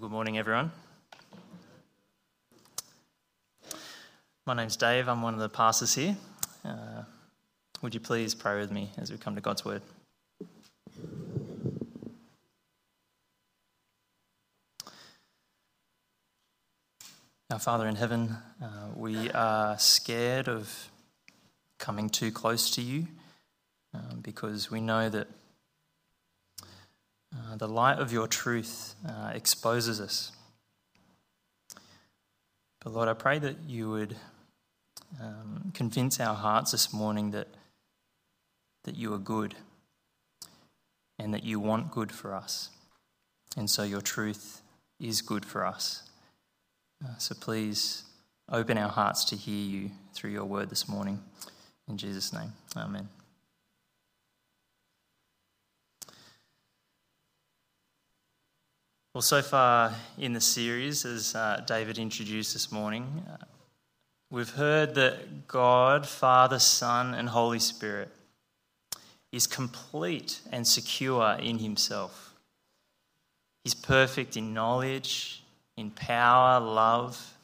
Well, good morning, everyone. My name's Dave. I'm one of the pastors here. Uh, would you please pray with me as we come to God's Word? Our Father in heaven, uh, we are scared of coming too close to you um, because we know that uh, the light of your truth uh, exposes us. But Lord, I pray that you would um, convince our hearts this morning that, that you are good and that you want good for us. And so your truth is good for us. Uh, so please open our hearts to hear you through your word this morning. In Jesus' name, amen. Well, so far in the series, as uh, David introduced this morning, uh, we've heard that God, Father, Son, and Holy Spirit is complete and secure in Himself. He's perfect in knowledge, in power, love,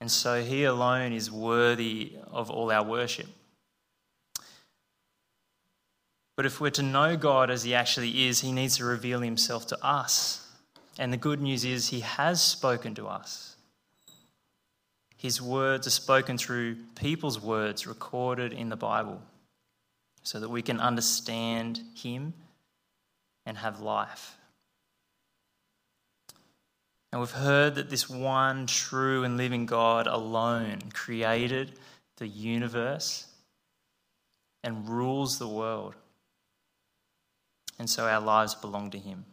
and so He alone is worthy of all our worship. But if we're to know God as He actually is, He needs to reveal Himself to us. And the good news is, He has spoken to us. His words are spoken through people's words recorded in the Bible so that we can understand Him and have life. And we've heard that this one true and living God alone created the universe and rules the world and so our lives belong to Him.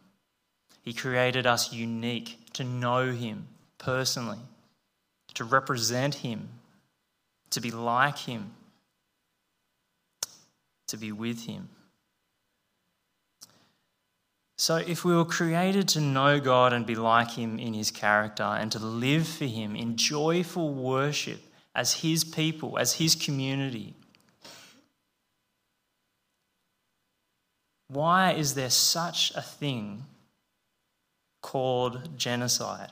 He created us unique to know Him personally, to represent Him, to be like Him, to be with Him. So, if we were created to know God and be like Him in His character and to live for Him in joyful worship as His people, as His community, Why is there such a thing called genocide?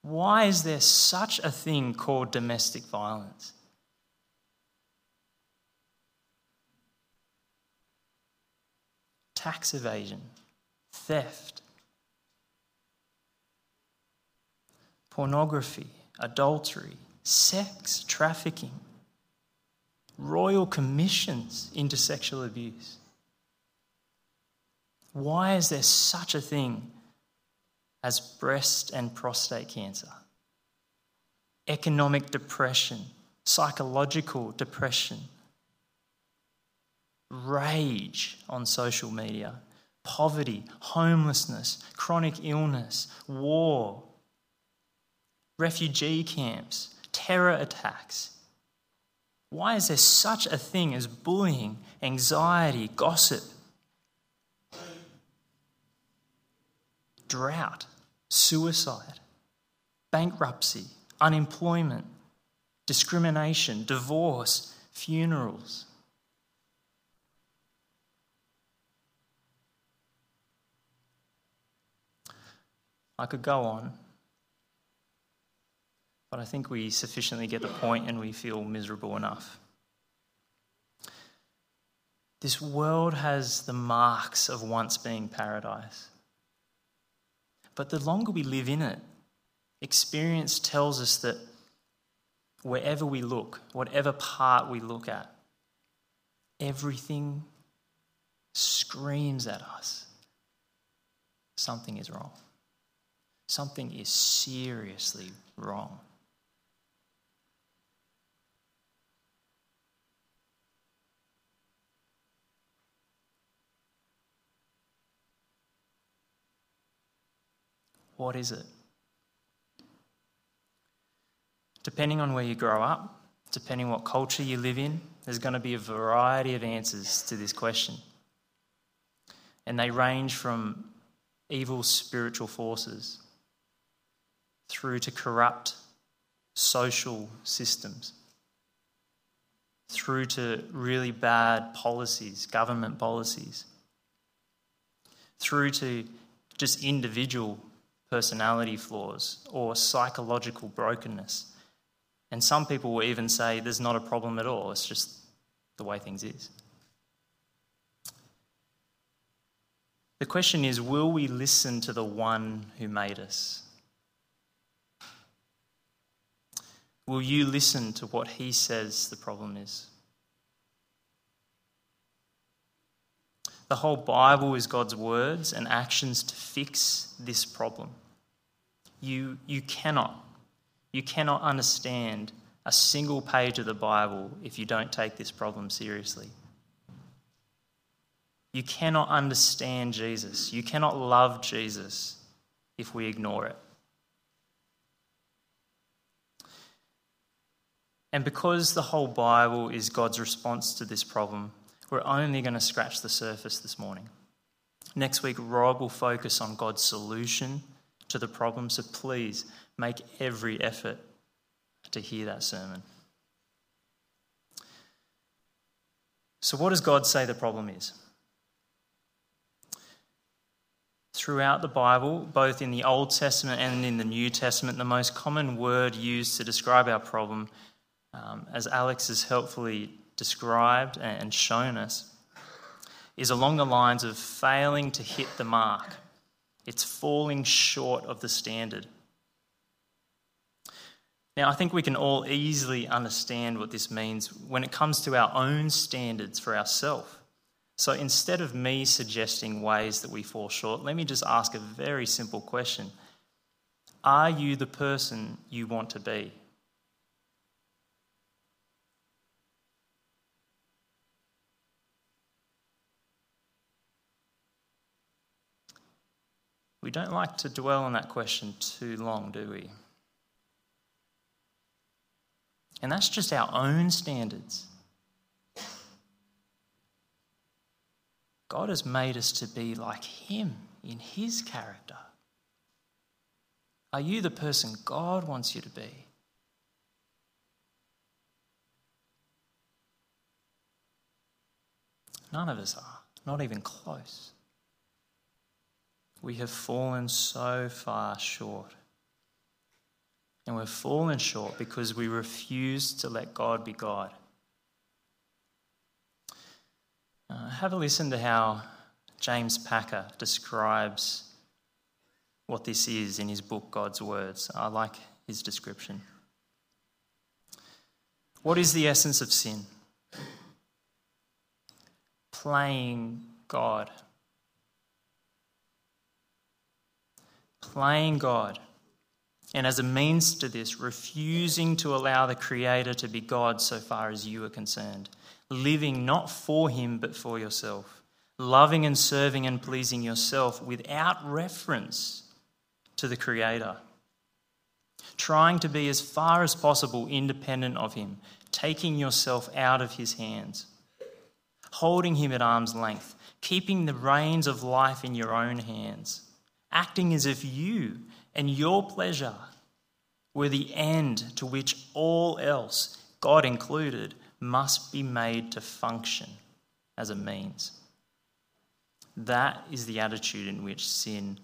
Why is there such a thing called domestic violence? Tax evasion, theft, pornography, adultery, sex, trafficking royal commissions into sexual abuse. Why is there such a thing as breast and prostate cancer? Economic depression, psychological depression, rage on social media, poverty, homelessness, chronic illness, war, refugee camps, terror attacks, why is there such a thing as bullying, anxiety, gossip, drought, suicide, bankruptcy, unemployment, discrimination, divorce, funerals? I could go on, but I think we sufficiently get the point and we feel miserable enough. This world has the marks of once being paradise. But the longer we live in it, experience tells us that wherever we look, whatever part we look at, everything screams at us something is wrong. Something is seriously wrong. What is it? Depending on where you grow up, depending what culture you live in, there's going to be a variety of answers to this question. And they range from evil spiritual forces through to corrupt social systems, through to really bad policies, government policies, through to just individual personality flaws or psychological brokenness. And some people will even say there's not a problem at all, it's just the way things is. The question is will we listen to the one who made us? Will you listen to what he says the problem is? The whole Bible is God's words and actions to fix this problem. You, you cannot, you cannot understand a single page of the Bible if you don't take this problem seriously. You cannot understand Jesus. You cannot love Jesus if we ignore it. And because the whole Bible is God's response to this problem, we're only going to scratch the surface this morning. Next week, Rob will focus on God's solution to the problem, so please make every effort to hear that sermon. So, what does God say the problem is? Throughout the Bible, both in the Old Testament and in the New Testament, the most common word used to describe our problem um, as Alex has helpfully described and shown us, is along the lines of failing to hit the mark. It's falling short of the standard. Now, I think we can all easily understand what this means when it comes to our own standards for ourselves. So instead of me suggesting ways that we fall short, let me just ask a very simple question Are you the person you want to be? We don't like to dwell on that question too long, do we? And that's just our own standards. God has made us to be like Him in His character. Are you the person God wants you to be? None of us are, not even close we have fallen so far short. And we've fallen short because we refuse to let God be God. Uh, have a listen to how James Packer describes what this is in his book, God's Words. I like his description. What is the essence of sin? Playing God. Playing God, and as a means to this, refusing to allow the Creator to be God so far as you are concerned, living not for Him but for yourself, loving and serving and pleasing yourself without reference to the Creator, trying to be as far as possible independent of Him, taking yourself out of His hands, holding Him at arm's length, keeping the reins of life in your own hands acting as if you and your pleasure were the end to which all else, God included, must be made to function as a means. That is the attitude in which sin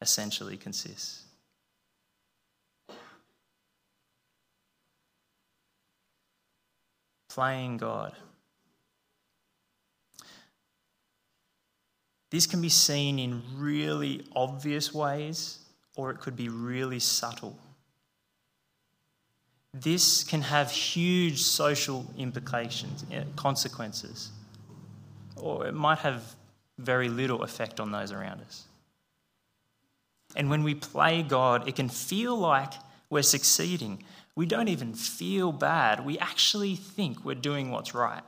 essentially consists. Playing God. This can be seen in really obvious ways, or it could be really subtle. This can have huge social implications, eh, consequences, or it might have very little effect on those around us. And when we play God, it can feel like we're succeeding. We don't even feel bad. We actually think we're doing what's right.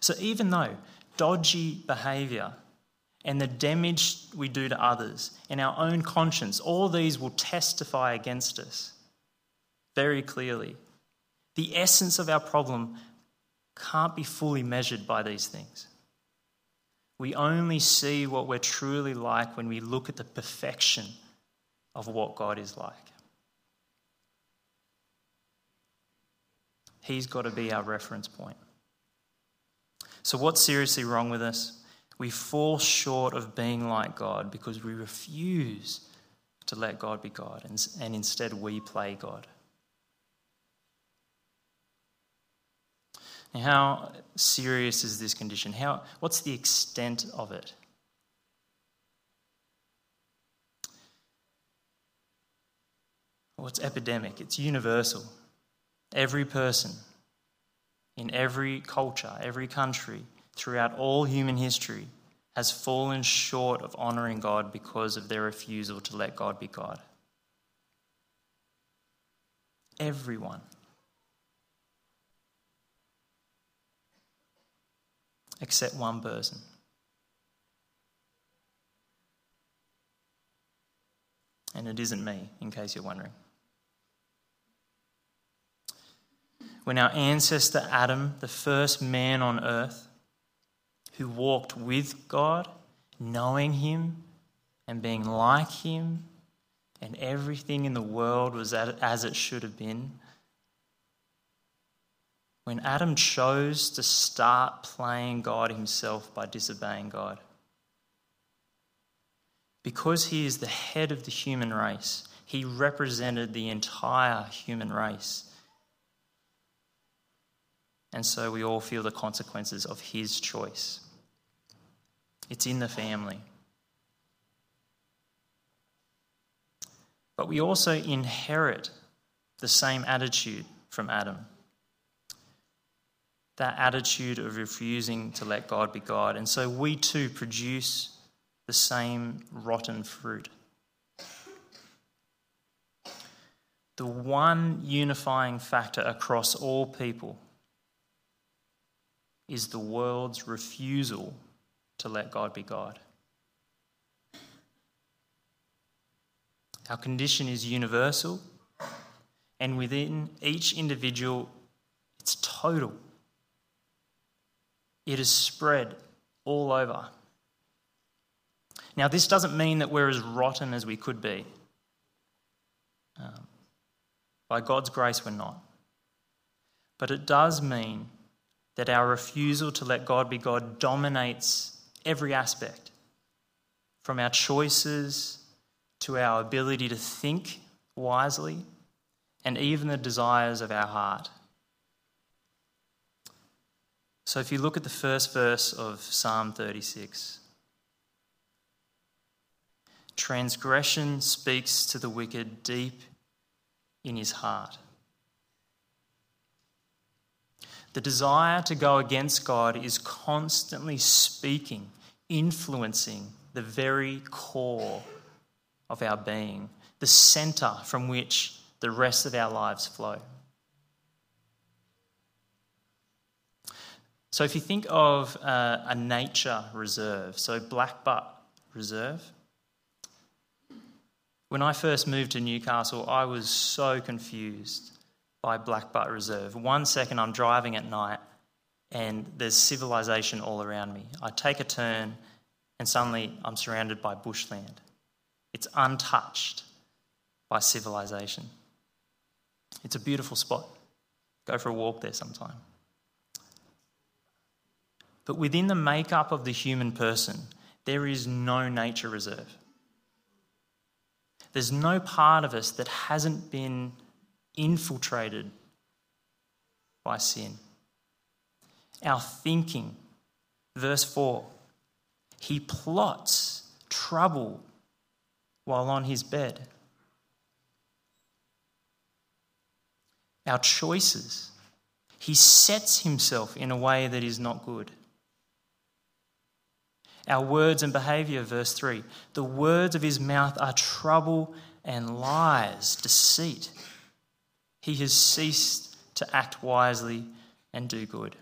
So even though dodgy behavior and the damage we do to others and our own conscience, all these will testify against us very clearly. The essence of our problem can't be fully measured by these things. We only see what we're truly like when we look at the perfection of what God is like. He's got to be our reference point. So, what's seriously wrong with us? We fall short of being like God because we refuse to let God be God, and, and instead we play God. Now, how serious is this condition? How, what's the extent of it? Well, it's epidemic, it's universal. Every person in every culture, every country, throughout all human history, has fallen short of honouring God because of their refusal to let God be God. Everyone. Except one person. And it isn't me, in case you're wondering. When our ancestor Adam, the first man on earth, who walked with God, knowing Him and being like Him, and everything in the world was as it should have been. When Adam chose to start playing God himself by disobeying God, because he is the head of the human race, he represented the entire human race. And so we all feel the consequences of his choice. It's in the family. But we also inherit the same attitude from Adam that attitude of refusing to let God be God. And so we too produce the same rotten fruit. The one unifying factor across all people is the world's refusal to let God be God. Our condition is universal, and within each individual, it's total. It is spread all over. Now, this doesn't mean that we're as rotten as we could be. Um, by God's grace, we're not. But it does mean that our refusal to let God be God dominates every aspect, from our choices to our ability to think wisely, and even the desires of our heart. So, if you look at the first verse of Psalm 36, transgression speaks to the wicked deep in his heart. The desire to go against God is constantly speaking, influencing the very core of our being, the center from which the rest of our lives flow. So, if you think of uh, a nature reserve, so Blackbutt Reserve, when I first moved to Newcastle, I was so confused by Blackbutt Reserve. One second I'm driving at night and there's civilization all around me. I take a turn and suddenly I'm surrounded by bushland. It's untouched by civilization. It's a beautiful spot. Go for a walk there sometime. But within the makeup of the human person, there is no nature reserve. There's no part of us that hasn't been infiltrated by sin. Our thinking, verse 4, he plots trouble while on his bed. Our choices, he sets himself in a way that is not good. Our words and behavior, verse 3 the words of his mouth are trouble and lies, deceit. He has ceased to act wisely and do good.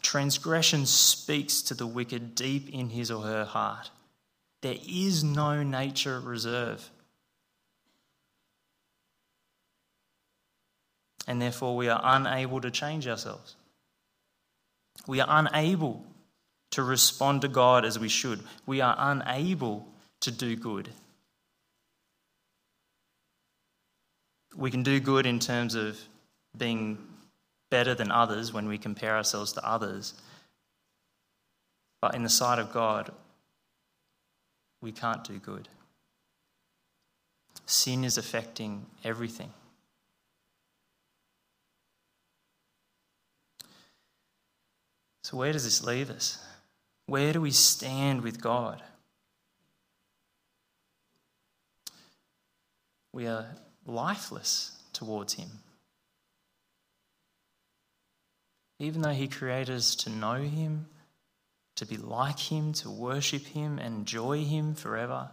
Transgression speaks to the wicked deep in his or her heart. There is no nature reserve. And therefore, we are unable to change ourselves. We are unable to respond to God as we should. We are unable to do good. We can do good in terms of being better than others when we compare ourselves to others, But in the sight of God, we can't do good. Sin is affecting everything. So, where does this leave us? Where do we stand with God? We are lifeless towards Him. Even though He created us to know Him, to be like Him, to worship Him, and enjoy Him forever,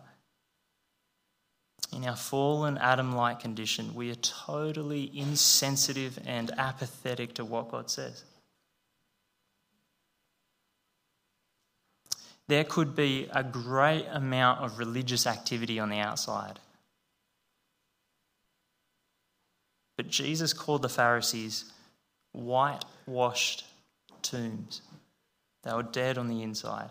in our fallen Adam like condition, we are totally insensitive and apathetic to what God says. There could be a great amount of religious activity on the outside. But Jesus called the Pharisees whitewashed tombs. They were dead on the inside.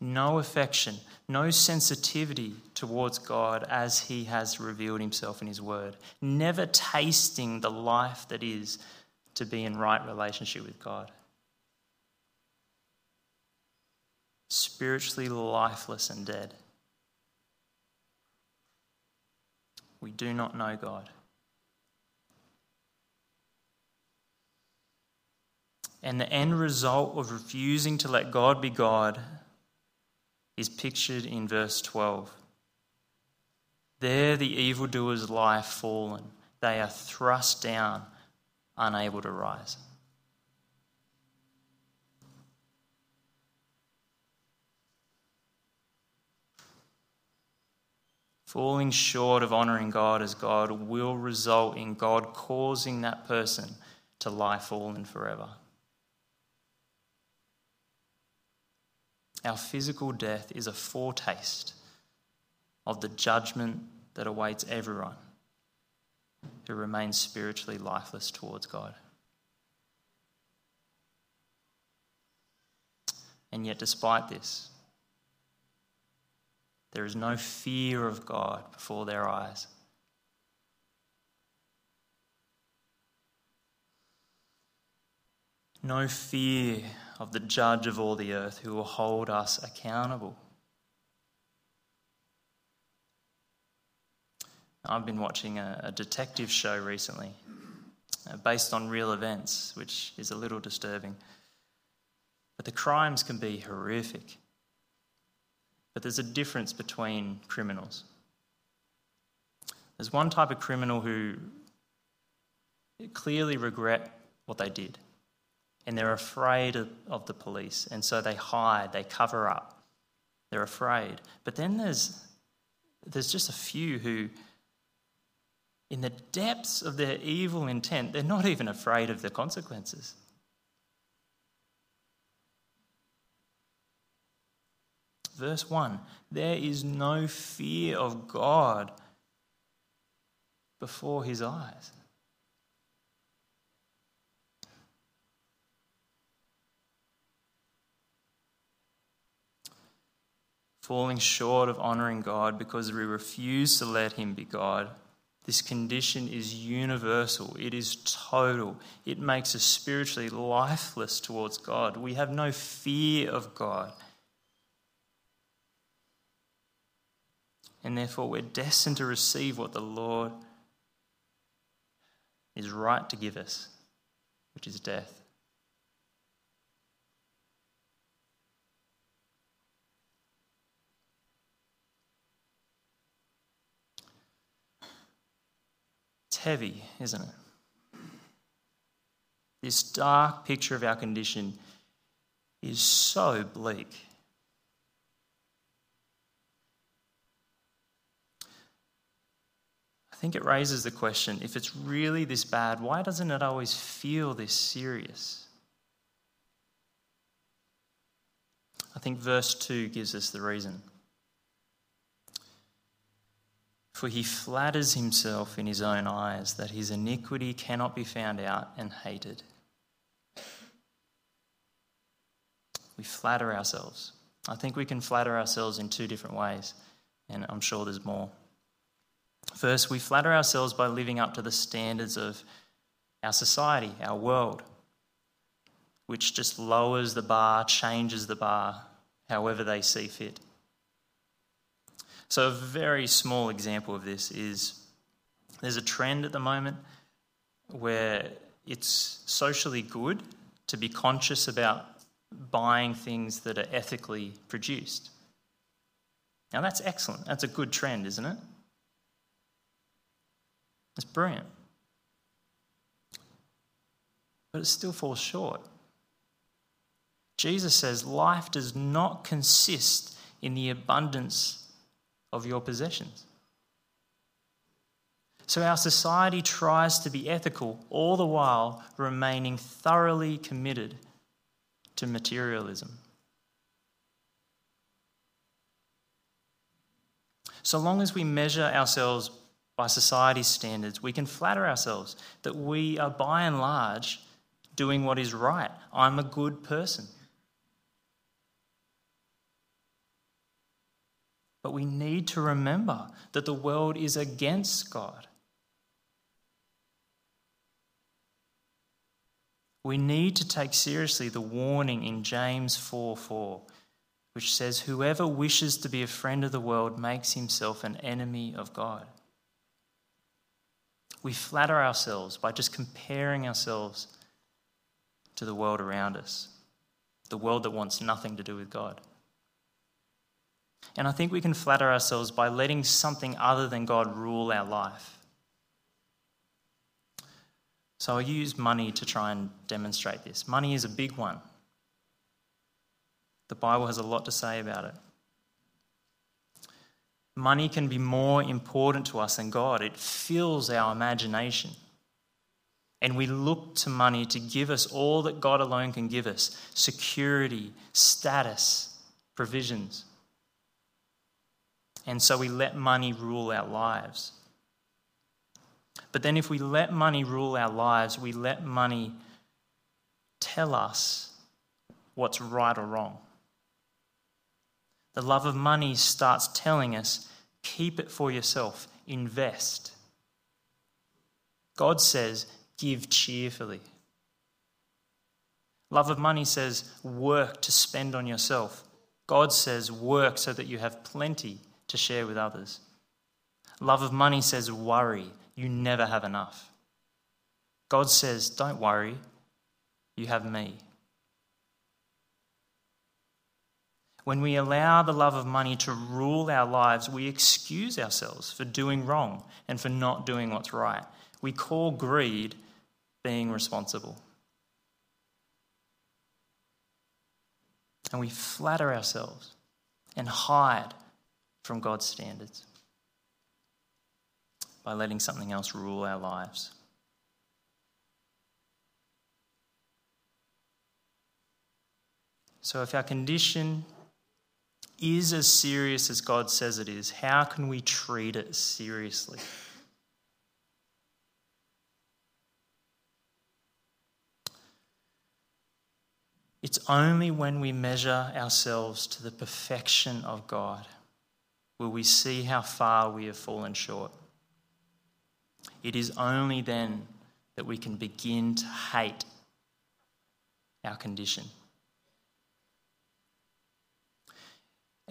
No affection, no sensitivity towards God as He has revealed Himself in His Word. Never tasting the life that is to be in right relationship with God. Spiritually lifeless and dead. We do not know God. And the end result of refusing to let God be God is pictured in verse 12. There the evildoers lie fallen, they are thrust down, unable to rise. Falling short of honouring God as God will result in God causing that person to lie fallen forever. Our physical death is a foretaste of the judgment that awaits everyone who remains spiritually lifeless towards God. And yet, despite this, there is no fear of God before their eyes. No fear of the judge of all the earth who will hold us accountable. I've been watching a, a detective show recently uh, based on real events, which is a little disturbing. But the crimes can be horrific. But there's a difference between criminals. There's one type of criminal who clearly regret what they did and they're afraid of, the police and so they hide, they cover up. They're afraid. But then there's there's just a few who in the depths of their evil intent, they're not even afraid of the consequences. Verse 1 There is no fear of God before his eyes. Falling short of honouring God because we refuse to let him be God. This condition is universal, it is total. It makes us spiritually lifeless towards God. We have no fear of God. And therefore we're destined to receive what the Lord is right to give us, which is death. It's heavy, isn't it? This dark picture of our condition is so bleak. Think it raises the question if it's really this bad, why doesn't it always feel this serious? I think verse 2 gives us the reason. For he flatters himself in his own eyes that his iniquity cannot be found out and hated. We flatter ourselves. I think we can flatter ourselves in two different ways, and I'm sure there's more. First, we flatter ourselves by living up to the standards of our society, our world. which just lowers the bar, changes the bar however they see fit. So, a very small example of this is there's a trend at the moment where it's socially good to be conscious about buying things that are ethically produced. Now, that's excellent. That's a good trend, isn't it? It's brilliant. But it still falls short. Jesus says life does not consist in the abundance of your possessions. So our society tries to be ethical, all the while remaining thoroughly committed to materialism. So long as we measure ourselves by society's standards, we can flatter ourselves that we are by and large doing what is right. I'm a good person. But we need to remember that the world is against God. We need to take seriously the warning in James 4 4, which says, Whoever wishes to be a friend of the world makes himself an enemy of God. We flatter ourselves by just comparing ourselves to the world around us, the world that wants nothing to do with God. And I think we can flatter ourselves by letting something other than God rule our life. So I use money to try and demonstrate this. Money is a big one. The Bible has a lot to say about it. Money can be more important to us than God, it fills our imagination. And we look to money to give us all that God alone can give us security, status, provisions. And so we let money rule our lives. But then, if we let money rule our lives, we let money tell us what's right or wrong. The love of money starts telling us keep it for yourself, invest. God says give cheerfully. Love of money says work to spend on yourself. God says work so that you have plenty to share with others. Love of money says worry you never have enough. God says, Don't worry, you have me. When we allow the love of money to rule our lives, we excuse ourselves for doing wrong and for not doing what's right. We call greed being responsible. And we flatter ourselves and hide from God's standards by letting something else rule our lives. So, if our condition is as serious as God says it is, how can we treat it seriously? It's only when we measure ourselves to the perfection of God will we see how far we have fallen short. It is only then that we can begin to hate our condition.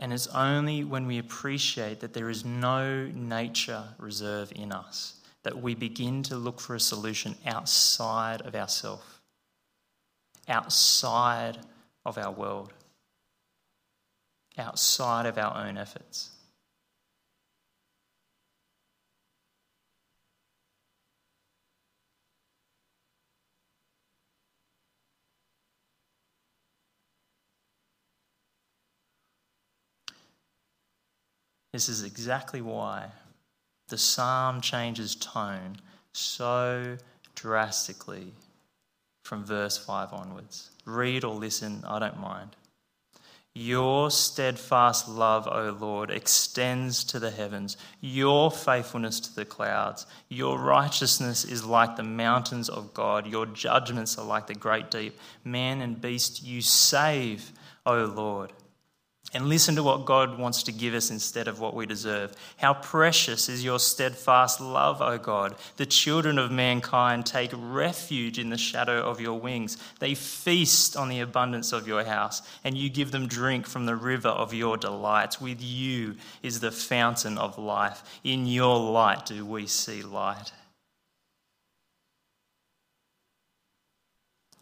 And it's only when we appreciate that there is no nature reserve in us that we begin to look for a solution outside of ourselves, outside of our world, outside of our own efforts. This is exactly why the psalm changes tone so drastically from verse 5 onwards. Read or listen, I don't mind. Your steadfast love, O Lord, extends to the heavens, your faithfulness to the clouds. Your righteousness is like the mountains of God, your judgments are like the great deep. Man and beast you save, O Lord. And listen to what God wants to give us instead of what we deserve. How precious is your steadfast love, O God. The children of mankind take refuge in the shadow of your wings. They feast on the abundance of your house, and you give them drink from the river of your delights. With you is the fountain of life. In your light do we see light.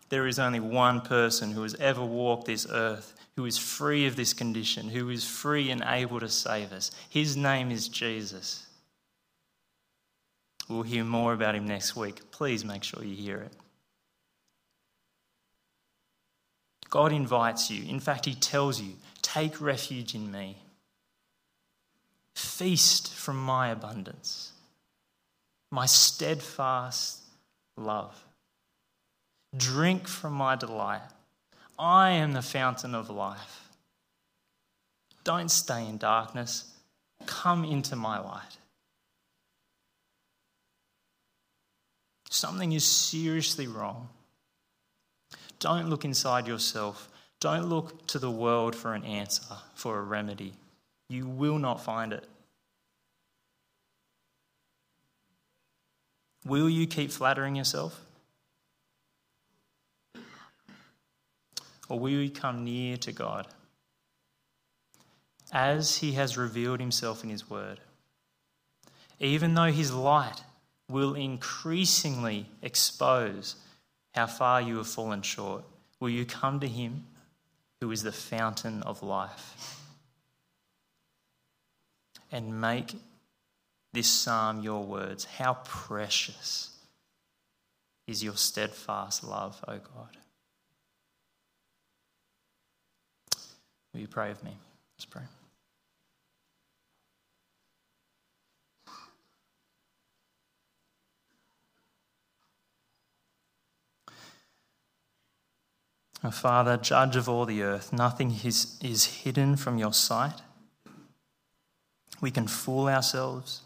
There is only one person who has ever walked this earth who is free of this condition, who is free and able to save us. His name is Jesus. We'll hear more about him next week. Please make sure you hear it. God invites you. In fact, He tells you, take refuge in me. Feast from my abundance, my steadfast love. Drink from my delight. I am the fountain of life. Don't stay in darkness. Come into my light. Something is seriously wrong. Don't look inside yourself. Don't look to the world for an answer, for a remedy. You will not find it. Will you keep flattering yourself? Or will we come near to God as He has revealed Himself in His Word? Even though His light will increasingly expose how far you have fallen short, will you come to Him who is the fountain of life and make this psalm your words? How precious is your steadfast love, O God? Will you pray with me? Let's pray. Our Father, judge of all the earth, nothing is, is hidden from your sight. We can fool ourselves,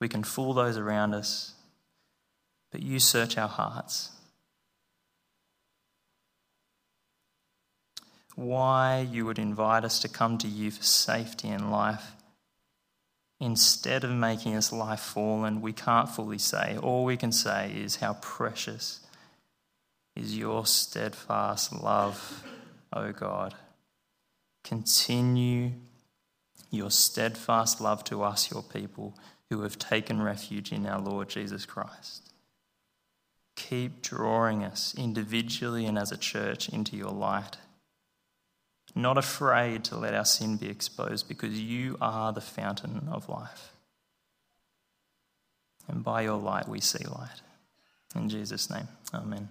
we can fool those around us, but you search our hearts. Why you would invite us to come to you for safety and life. Instead of making us life fallen, we can't fully say. All we can say is how precious is your steadfast love, O God. Continue your steadfast love to us, your people, who have taken refuge in our Lord Jesus Christ. Keep drawing us individually and as a church into your light not afraid to let our sin be exposed because you are the fountain of life. And by your light we see light. In Jesus' name, amen.